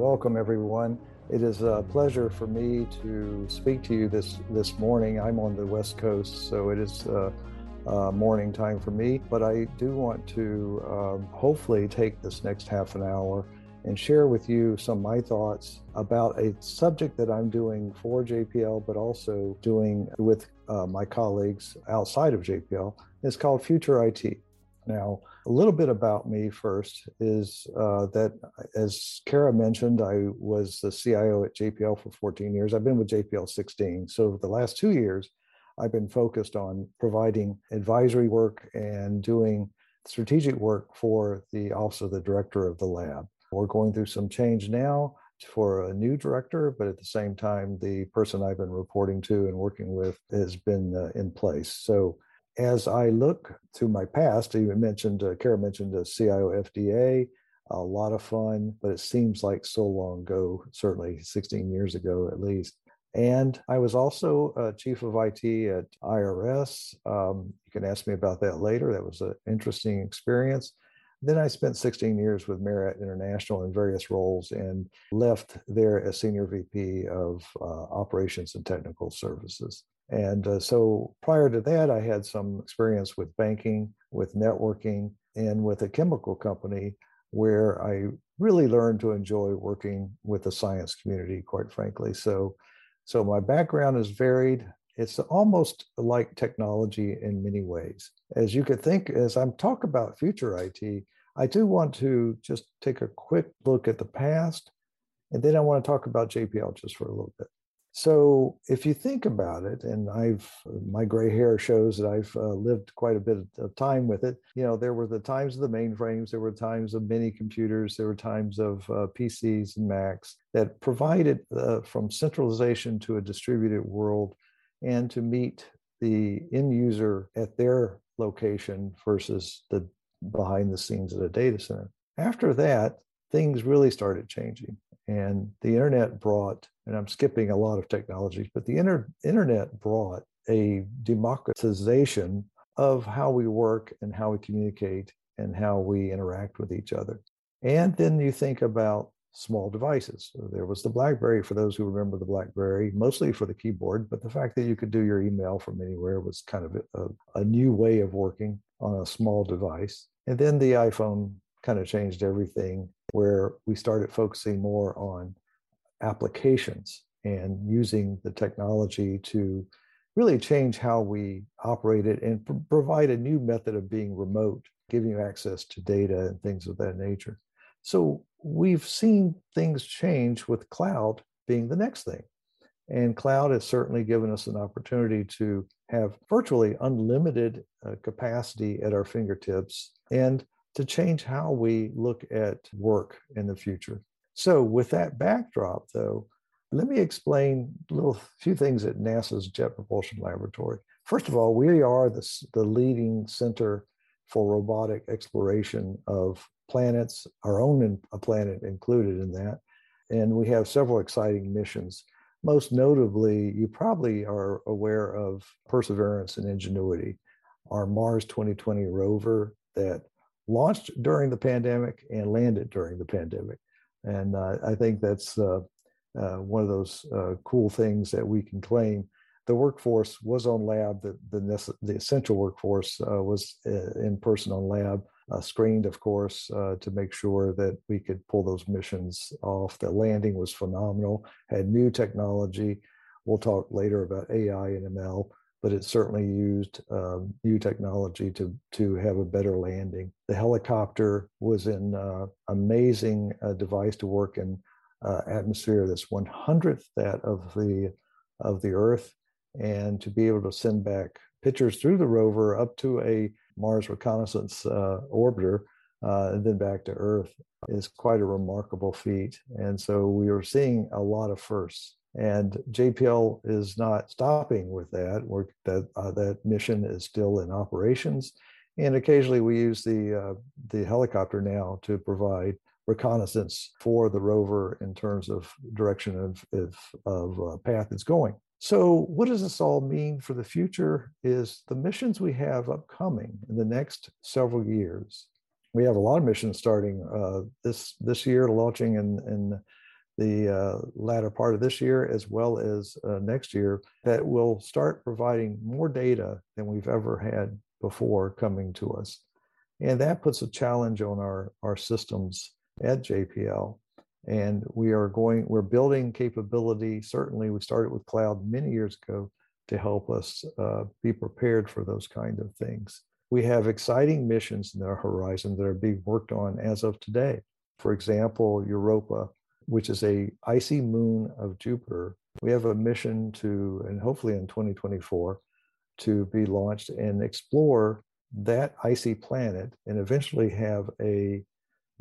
Welcome, everyone. It is a pleasure for me to speak to you this, this morning. I'm on the West Coast, so it is uh, uh, morning time for me, but I do want to um, hopefully take this next half an hour and share with you some of my thoughts about a subject that I'm doing for JPL, but also doing with uh, my colleagues outside of JPL. It's called Future IT. Now, a little bit about me first is uh, that, as Kara mentioned, I was the CIO at JPL for 14 years. I've been with JPL 16. So, the last two years, I've been focused on providing advisory work and doing strategic work for the Office of the Director of the Lab. We're going through some change now for a new director, but at the same time, the person I've been reporting to and working with has been uh, in place. So as I look to my past, you mentioned, uh, Kara mentioned the CIO FDA, a lot of fun, but it seems like so long ago, certainly 16 years ago at least. And I was also uh, chief of IT at IRS. Um, you can ask me about that later. That was an interesting experience. Then I spent 16 years with Marriott International in various roles and left there as senior VP of uh, operations and technical services. And uh, so prior to that, I had some experience with banking, with networking, and with a chemical company where I really learned to enjoy working with the science community, quite frankly. So, so my background is varied. It's almost like technology in many ways. As you could think, as I'm talk about future IT, I do want to just take a quick look at the past, and then I want to talk about JPL just for a little bit. So, if you think about it, and I've my gray hair shows that I've uh, lived quite a bit of time with it. You know, there were the times of the mainframes, there were times of mini computers, there were times of uh, PCs and Macs that provided uh, from centralization to a distributed world, and to meet the end user at their location versus the behind the scenes at a data center. After that, things really started changing. And the internet brought, and I'm skipping a lot of technologies, but the inter- internet brought a democratization of how we work and how we communicate and how we interact with each other. And then you think about small devices. There was the BlackBerry for those who remember the BlackBerry, mostly for the keyboard, but the fact that you could do your email from anywhere was kind of a, a new way of working on a small device. And then the iPhone kind of changed everything where we started focusing more on applications and using the technology to really change how we operated and pr- provide a new method of being remote, giving you access to data and things of that nature. So we've seen things change with cloud being the next thing. And cloud has certainly given us an opportunity to have virtually unlimited uh, capacity at our fingertips and to change how we look at work in the future. So, with that backdrop, though, let me explain a little few things at NASA's Jet Propulsion Laboratory. First of all, we are the, the leading center for robotic exploration of planets, our own planet included in that. And we have several exciting missions. Most notably, you probably are aware of Perseverance and Ingenuity, our Mars 2020 rover that launched during the pandemic and landed during the pandemic. And uh, I think that's uh, uh, one of those uh, cool things that we can claim. The workforce was on lab, the, the, the essential workforce uh, was uh, in person on lab, screened, of course, to make sure that we could pull those missions off. The landing was phenomenal, had new technology. We'll talk later about AI and ML but it certainly used um, new technology to to have a better landing. The helicopter was an uh, amazing uh, device to work in uh, atmosphere that's one hundredth that of the of the Earth, and to be able to send back pictures through the rover up to a Mars reconnaissance uh, orbiter. Uh, and then back to Earth is quite a remarkable feat. And so we are seeing a lot of firsts and JPL is not stopping with that. We're, that uh, that mission is still in operations, and occasionally we use the uh, the helicopter now to provide reconnaissance for the rover in terms of direction of of, of uh, path it's going. So, what does this all mean for the future? Is the missions we have upcoming in the next several years? We have a lot of missions starting uh, this this year, launching in, in the uh, latter part of this year as well as uh, next year that will start providing more data than we've ever had before coming to us. And that puts a challenge on our, our systems at JPL. And we are going, we're building capability. Certainly, we started with cloud many years ago to help us uh, be prepared for those kind of things. We have exciting missions in our horizon that are being worked on as of today. For example, Europa which is a icy moon of Jupiter. We have a mission to, and hopefully in 2024, to be launched and explore that icy planet and eventually have a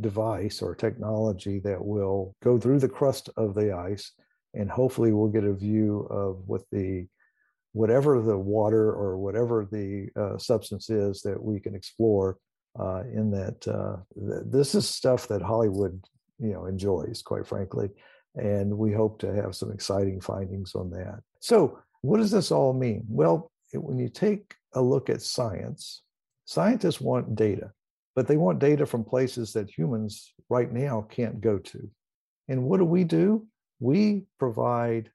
device or technology that will go through the crust of the ice and hopefully we'll get a view of what the whatever the water or whatever the uh, substance is that we can explore uh, in that uh, th- this is stuff that hollywood you know enjoys quite frankly and we hope to have some exciting findings on that. So what does this all mean? Well when you take a look at science scientists want data but they want data from places that humans right now can't go to. And what do we do? We provide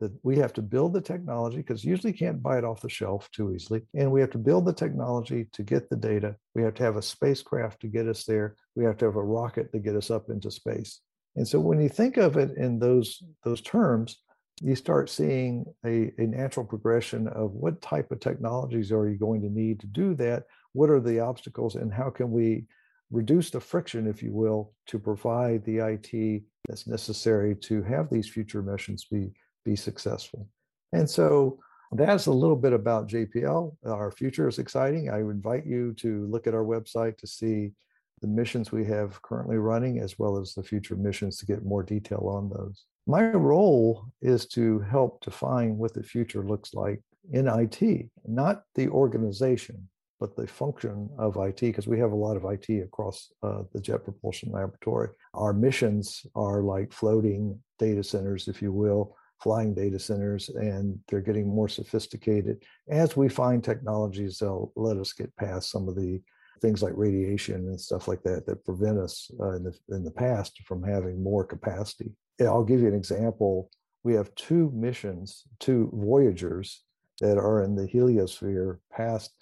that we have to build the technology because usually can't buy it off the shelf too easily and we have to build the technology to get the data. We have to have a spacecraft to get us there. We have to have a rocket to get us up into space. And so when you think of it in those those terms you start seeing a, a natural progression of what type of technologies are you going to need to do that what are the obstacles and how can we reduce the friction if you will to provide the it that's necessary to have these future missions be be successful. And so that's a little bit about JPL. Our future is exciting. I invite you to look at our website to see the missions we have currently running, as well as the future missions to get more detail on those. My role is to help define what the future looks like in IT, not the organization, but the function of IT, because we have a lot of IT across uh, the Jet Propulsion Laboratory. Our missions are like floating data centers, if you will, flying data centers and they're getting more sophisticated. As we find technologies, they'll let us get past some of the things like radiation and stuff like that that prevent us uh, in, the, in the past from having more capacity. I'll give you an example. We have two missions, two Voyagers that are in the heliosphere past,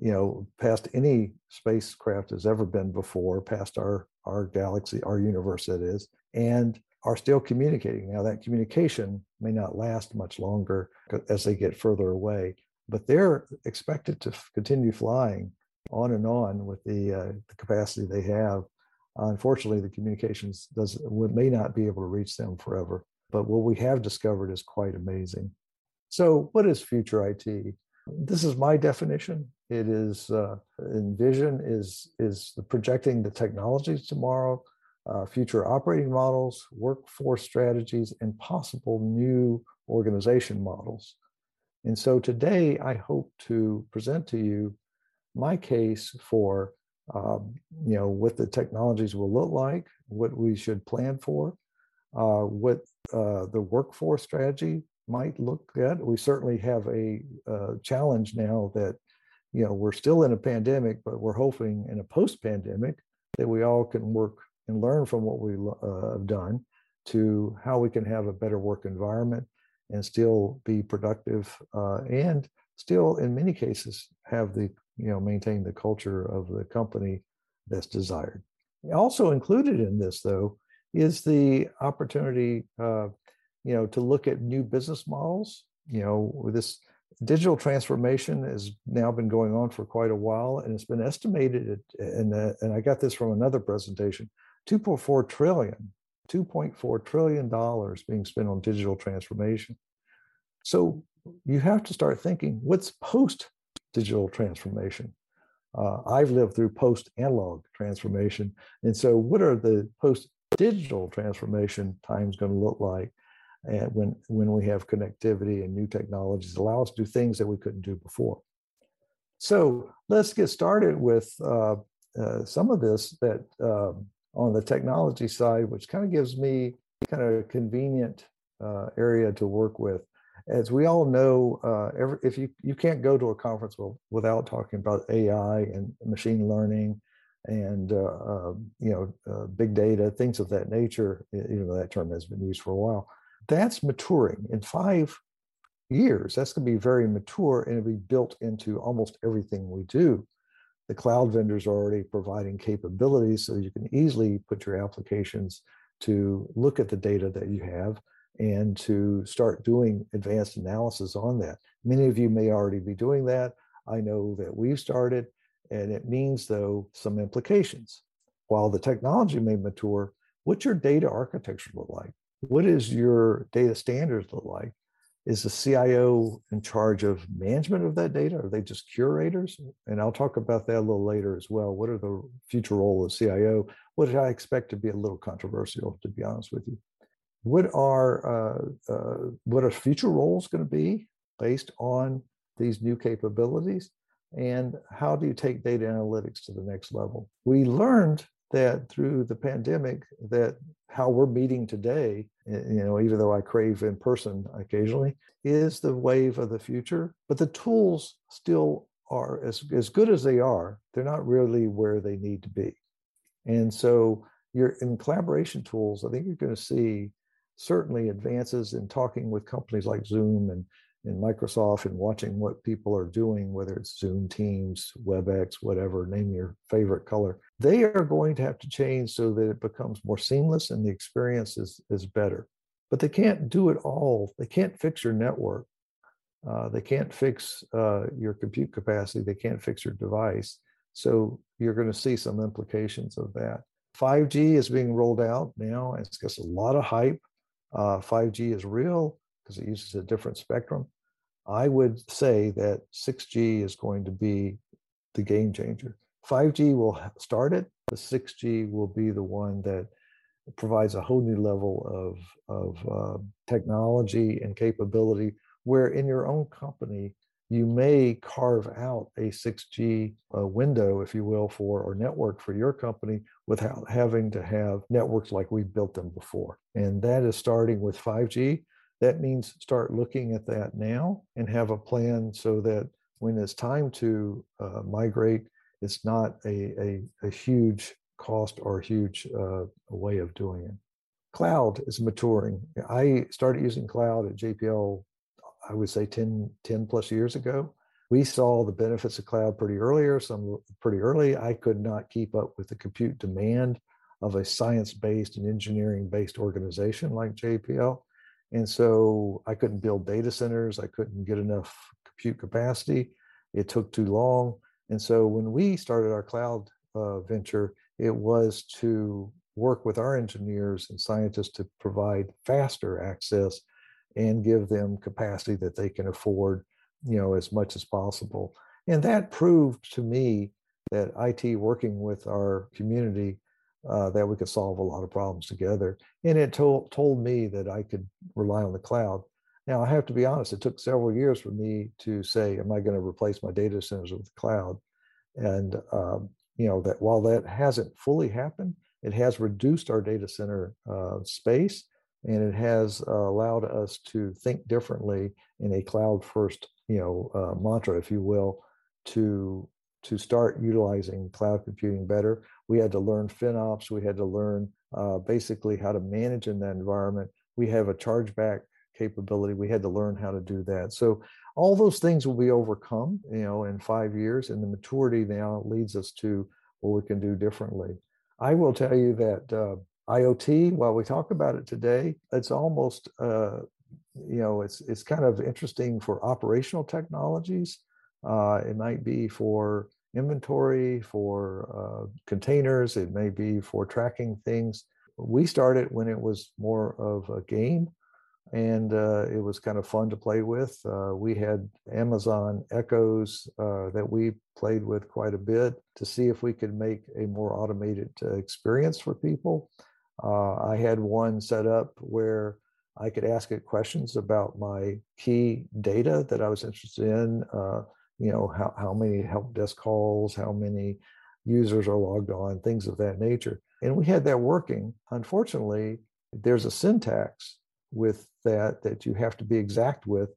you know, past any spacecraft has ever been before, past our our galaxy, our universe that is. And are still communicating. Now, that communication may not last much longer as they get further away, but they're expected to continue flying on and on with the, uh, the capacity they have. unfortunately, the communications does may not be able to reach them forever. But what we have discovered is quite amazing. So, what is future IT? This is my definition. It is uh, envision is is the projecting the technologies tomorrow uh, future operating models, workforce strategies, and possible new organization models. And so today, I hope to present to you my case for um, you know what the technologies will look like, what we should plan for, uh, what uh, the workforce strategy might look at. We certainly have a uh, challenge now that you know we're still in a pandemic, but we're hoping in a post-pandemic that we all can work and learn from what we uh, have done to how we can have a better work environment and still be productive uh, and still in many cases have the you know maintain the culture of the company that's desired also included in this though is the opportunity uh, you know to look at new business models you know this digital transformation has now been going on for quite a while and it's been estimated and, uh, and i got this from another presentation 2.4 trillion, 2.4 trillion dollars being spent on digital transformation. So you have to start thinking, what's post digital transformation? Uh, I've lived through post analog transformation, and so what are the post digital transformation times going to look like? And when when we have connectivity and new technologies allow us to do things that we couldn't do before. So let's get started with uh, uh, some of this that um, on the technology side, which kind of gives me kind of a convenient uh, area to work with. as we all know, uh, every, if you you can't go to a conference without talking about AI and machine learning and uh, uh, you know uh, big data, things of that nature. Even that term has been used for a while, that's maturing. In five years, that's going to be very mature and it'll be built into almost everything we do. The cloud vendors are already providing capabilities so you can easily put your applications to look at the data that you have and to start doing advanced analysis on that. Many of you may already be doing that. I know that we've started, and it means, though, some implications. While the technology may mature, what's your data architecture look like? What is your data standards look like? Is the CIO in charge of management of that data? Are they just curators? And I'll talk about that a little later as well. What are the future role of CIO? What did I expect to be a little controversial, to be honest with you? what are uh, uh, what are future roles going to be based on these new capabilities and how do you take data analytics to the next level we learned that through the pandemic that how we're meeting today you know even though i crave in person occasionally is the wave of the future but the tools still are as, as good as they are they're not really where they need to be and so you're in collaboration tools i think you're going to see certainly advances in talking with companies like Zoom and, and Microsoft and watching what people are doing, whether it's Zoom, Teams, WebEx, whatever, name your favorite color. They are going to have to change so that it becomes more seamless and the experience is, is better. But they can't do it all. They can't fix your network. Uh, they can't fix uh, your compute capacity. They can't fix your device. So you're going to see some implications of that. 5G is being rolled out now. It's got a lot of hype. Uh, 5G is real because it uses a different spectrum. I would say that 6G is going to be the game changer. 5G will start it, but 6G will be the one that provides a whole new level of, of uh, technology and capability where in your own company you may carve out a 6G uh, window, if you will, for or network for your company without having to have networks like we built them before. And that is starting with 5G. That means start looking at that now and have a plan so that when it's time to uh, migrate, it's not a, a, a, huge cost or a huge uh, way of doing it. Cloud is maturing. I started using cloud at JPL I would say 10, 10 plus years ago. We saw the benefits of cloud pretty earlier, some pretty early. I could not keep up with the compute demand of a science-based and engineering-based organization like JPL. And so I couldn't build data centers. I couldn't get enough compute capacity. It took too long. And so when we started our cloud uh, venture, it was to work with our engineers and scientists to provide faster access and give them capacity that they can afford, you know, as much as possible. And that proved to me that IT working with our community uh, that we could solve a lot of problems together. And it told told me that I could rely on the cloud. Now I have to be honest; it took several years for me to say, "Am I going to replace my data centers with cloud?" And um, you know that while that hasn't fully happened, it has reduced our data center uh, space and it has uh, allowed us to think differently in a cloud first you know uh, mantra if you will to to start utilizing cloud computing better. We had to learn finops. We had to learn uh, basically how to manage in that environment. We have a chargeback capability we had to learn how to do that so all those things will be overcome you know in five years and the maturity now leads us to what we can do differently i will tell you that uh, IoT, while we talk about it today, it's almost uh, you know it's it's kind of interesting for operational technologies. Uh, it might be for inventory, for uh, containers. It may be for tracking things. We started when it was more of a game, and uh, it was kind of fun to play with. Uh, we had Amazon Echoes uh, that we played with quite a bit to see if we could make a more automated uh, experience for people. Uh, I had one set up where I could ask it questions about my key data that I was interested in. Uh, you know, how, how many help desk calls, how many users are logged on, things of that nature. And we had that working. Unfortunately, there's a syntax with that that you have to be exact with,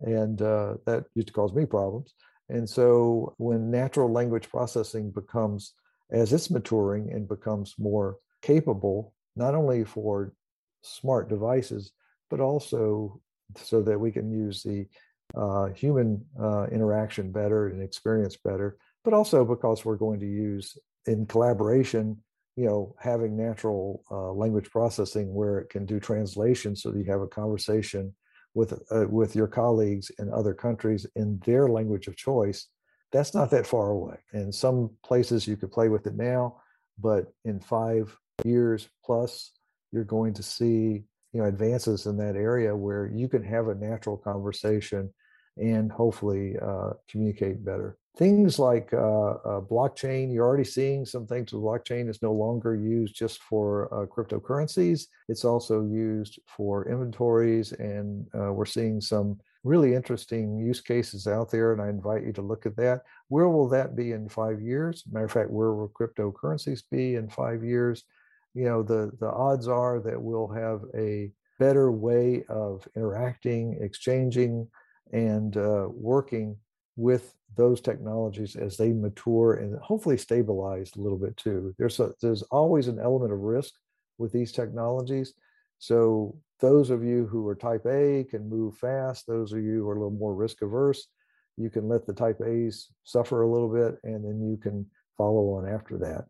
and uh, that used to cause me problems. And so when natural language processing becomes, as it's maturing and becomes more capable, not only for smart devices, but also so that we can use the uh, human uh, interaction better and experience better, but also because we're going to use in collaboration, you know, having natural uh, language processing where it can do translation so that you have a conversation with uh, with your colleagues in other countries in their language of choice. That's not that far away. In some places you could play with it now, but in five years plus, you're going to see you know advances in that area where you can have a natural conversation and hopefully uh, communicate better. Things like uh, uh, blockchain, you're already seeing some things with blockchain is no longer used just for uh, cryptocurrencies. It's also used for inventories, and uh, we're seeing some really interesting use cases out there. And I invite you to look at that. Where will that be in five years? Matter of fact, where will cryptocurrencies be in five years? You know, the the odds are that we'll have a better way of interacting, exchanging and uh, working with those technologies as they mature and hopefully stabilize a little bit too. There's a, there's always an element of risk with these technologies. So those of you who are type A can move fast. Those of you who are a little more risk averse, you can let the type A's suffer a little bit and then you can follow on after that.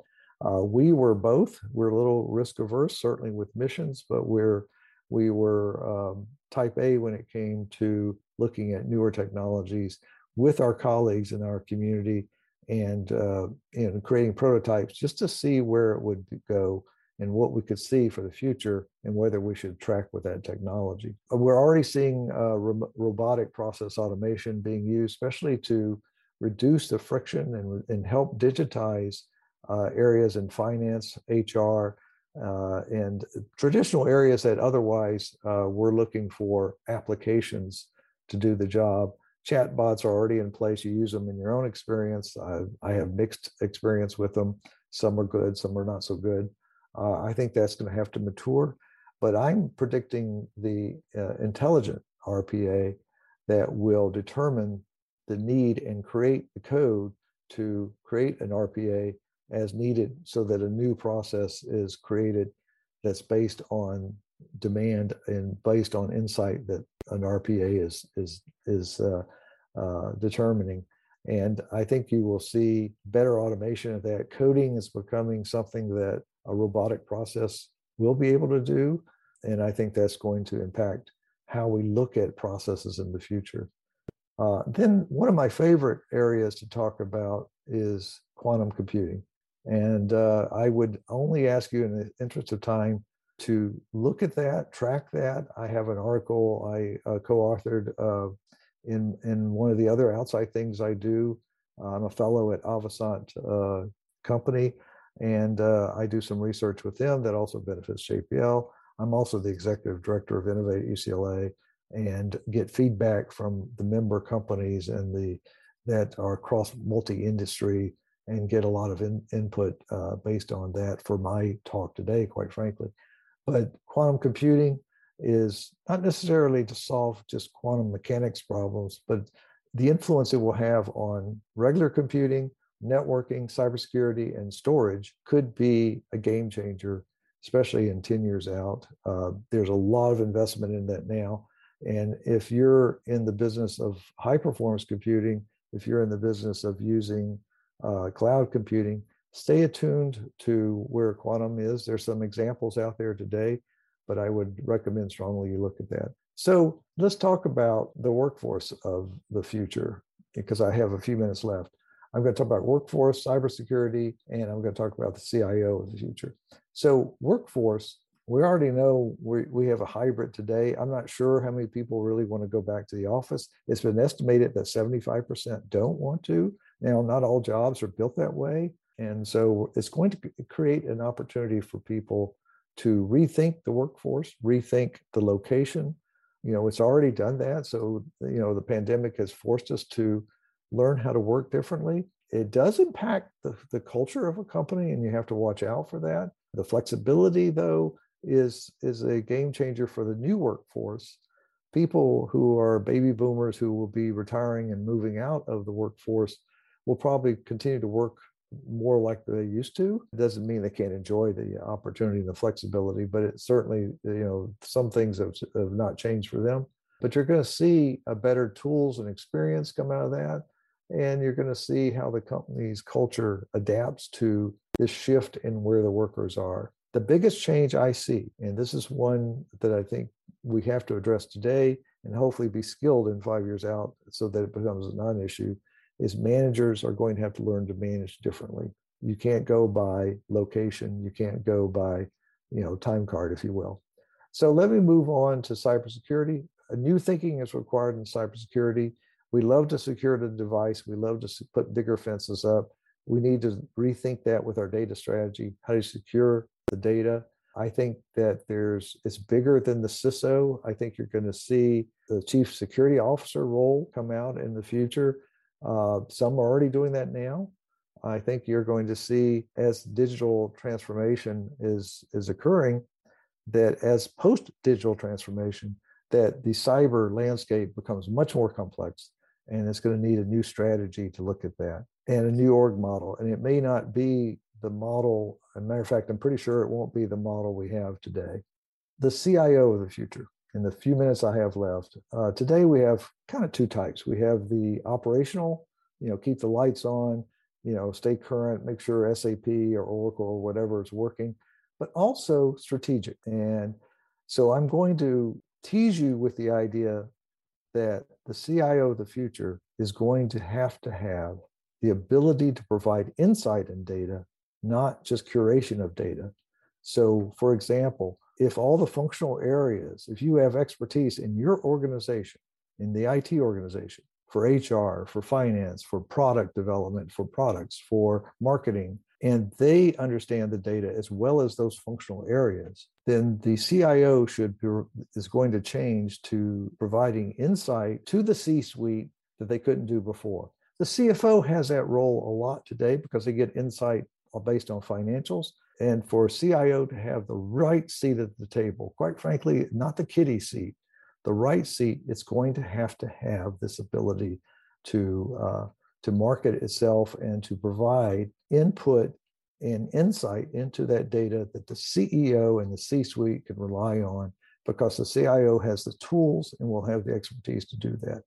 Uh, we were both. We're a little risk averse, certainly with missions, but we're we were um, type A when it came to looking at newer technologies with our colleagues in our community and uh, and creating prototypes just to see where it would go and what we could see for the future and whether we should track with that technology. Uh, we're already seeing uh, ro- robotic process automation being used, especially to reduce the friction and, and help digitize uh, areas in finance, HR, uh, and traditional areas that otherwise uh, we're looking for applications to do the job. Chatbots are already in place. You use them in your own experience. I, I have mixed experience with them. Some are good, some are not so good. Uh, I think that's going to have to mature, but I'm predicting the uh, intelligent RPA that will determine the need and create the code to create an RPA as needed so that a new process is created that's based on demand and based on insight that an RPA is is is uh, uh, determining. And I think you will see better automation of that. Coding is becoming something that a robotic process will be able to do, and I think that's going to impact how we look at processes in the future. Uh, then one of my favorite areas to talk about is quantum computing. And uh, I would only ask you, in the interest of time, to look at that, track that. I have an article I uh, co-authored uh, in in one of the other outside things I do. I'm a fellow at Avasant uh, Company, and uh, I do some research with them that also benefits JPL. I'm also the executive director of Innovate UCLA, and get feedback from the member companies and the that are cross multi-industry and get a lot of in, input uh, based on that for my talk today, quite frankly. But quantum computing is not necessarily to solve just quantum mechanics problems, but the influence it will have on regular computing, networking, cybersecurity, and storage could be a game changer, especially in 10 years out. Uh, there's a lot of investment in that now. And if you're in the business of high performance computing, if you're in the business of using uh, cloud computing. Stay attuned to where quantum is. There's some examples out there today, but I would recommend strongly you look at that. So let's talk about the workforce of the future because I have a few minutes left. I'm going to talk about workforce, cybersecurity, and I'm going to talk about the CIO of the future. So, workforce, we already know we, we have a hybrid today. I'm not sure how many people really want to go back to the office. It's been estimated that 75% don't want to. Now, not all jobs are built that way. And so it's going to create an opportunity for people to rethink the workforce, rethink the location. You know, it's already done that. So, you know, the pandemic has forced us to learn how to work differently. It does impact the, the culture of a company, and you have to watch out for that. The flexibility, though, is is a game changer for the new workforce. People who are baby boomers who will be retiring and moving out of the workforce will probably continue to work more like they used to. It doesn't mean they can't enjoy the opportunity and the flexibility, but it certainly, you know, some things have, have not changed for them. But you're going to see a better tools and experience come out of that. And you're going to see how the company's culture adapts to this shift in where the workers are. The biggest change I see, and this is one that I think we have to address today and hopefully be skilled in five years out so that it becomes a non issue, is managers are going to have to learn to manage differently. You can't go by location, you can't go by, you know, time card, if you will. So let me move on to cybersecurity. A new thinking is required in cybersecurity. We love to secure the device. We love to put bigger fences up. We need to rethink that with our data strategy. How do you secure the data? I think that there's it's bigger than the CISO. I think you're going to see the chief security officer role come out in the future. Uh, some are already doing that now. I think you're going to see as digital transformation is is occurring, that as post digital transformation, that the cyber landscape becomes much more complex, and it's going to need a new strategy to look at that and a new org model. And it may not be the model. As a matter of fact, I'm pretty sure it won't be the model we have today. The CIO of the future in the few minutes I have left. Uh, today we have kind of two types. We have the operational, you know, keep the lights on, you know, stay current, make sure SAP or Oracle or whatever is working, but also strategic. And so I'm going to tease you with the idea that the CIO of the future is going to have to have the ability to provide insight in data, not just curation of data. So, for example, if all the functional areas, if you have expertise in your organization, in the IT organization, for HR, for finance, for product development, for products, for marketing, and they understand the data as well as those functional areas, then the CIO should be, is going to change to providing insight to the C-suite that they couldn't do before. The CFO has that role a lot today because they get insight based on financials, and for CIO to have the right seat at the table, quite frankly, not the kitty seat, the right seat, it's going to have to have this ability to uh, to market itself and to provide input and insight into that data that the CEO and the C-suite can rely on because the CIO has the tools and will have the expertise to do that.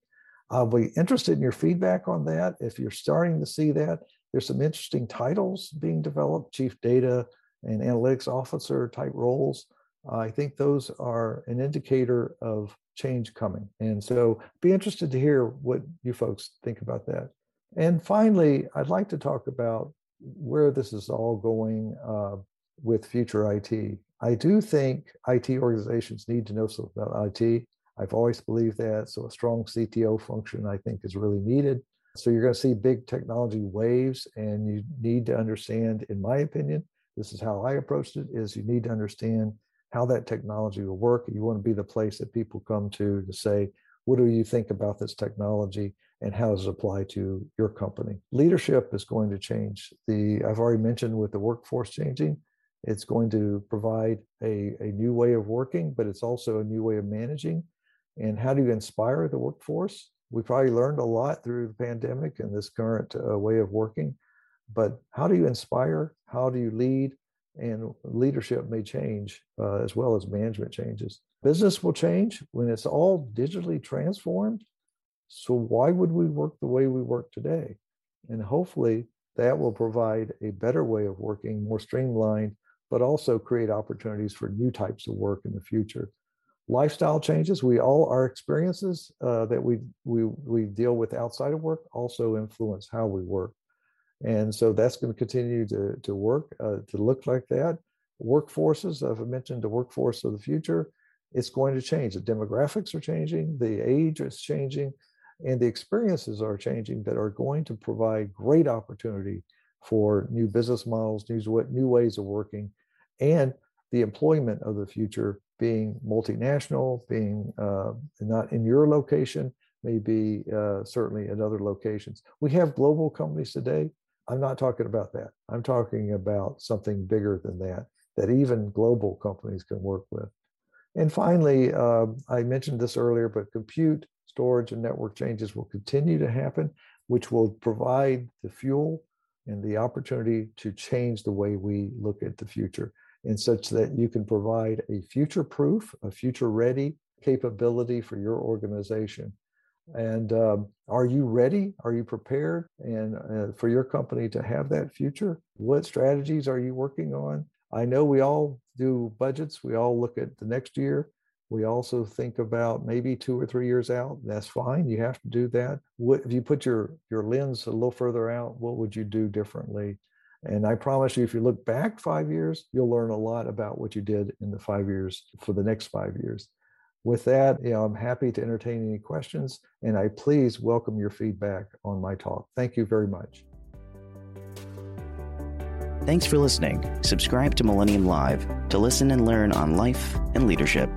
I'll be interested in your feedback on that. If you're starting to see that, there's some interesting titles being developed, chief data and analytics officer type roles. I think those are an indicator of change coming. And so be interested to hear what you folks think about that. And finally, I'd like to talk about where this is all going uh, with future IT. I do think IT organizations need to know something about IT. I've always believed that. So a strong CTO function, I think, is really needed. So you're going to see big technology waves, and you need to understand, in my opinion, this is how I approached it, is you need to understand how that technology will work. You want to be the place that people come to to say, what do you think about this technology and how does it apply to your company? Leadership is going to change. The I've already mentioned with the workforce changing, it's going to provide a, a new way of working, but it's also a new way of managing. And how do you inspire the workforce? We probably learned a lot through the pandemic and this current uh, way of working. But how do you inspire? How do you lead? And leadership may change uh, as well as management changes. Business will change when it's all digitally transformed. So, why would we work the way we work today? And hopefully, that will provide a better way of working, more streamlined, but also create opportunities for new types of work in the future lifestyle changes. We all our experiences uh, that we we we deal with outside of work also influence how we work. And so that's going to continue to to work uh, to look like that. Workforces i've mentioned the workforce of the future. It's going to change. The demographics are changing. The age is changing. And the experiences are changing that are going to provide great opportunity for new business models new, new ways of working and the employment of the future being multinational, being uh, not in your location, maybe uh, certainly in other locations. We have global companies today. I'm not talking about that. I'm talking about something bigger than that that even global companies can work with. And finally, uh, I mentioned this earlier, but compute, storage, and network changes will continue to happen, which will provide the fuel and the opportunity to change the way we look at the future in such that you can provide a future proof, a future ready capability for your organization. And um, are you ready? Are you prepared? And uh, for your company to have that future, what strategies are you working on? I know we all do budgets. We all look at the next year. We also think about maybe two or three years out. That's fine. You have to do that. What, if you put your your lens a little further out, what would you do differently? And I promise you, if you look back five years, you'll learn a lot about what you did in the five years for the next five years. With that, you know, I'm happy to entertain any questions, and I please welcome your feedback on my talk. Thank you very much. Thanks for listening. Subscribe to Millennium Live to listen and learn on life and leadership.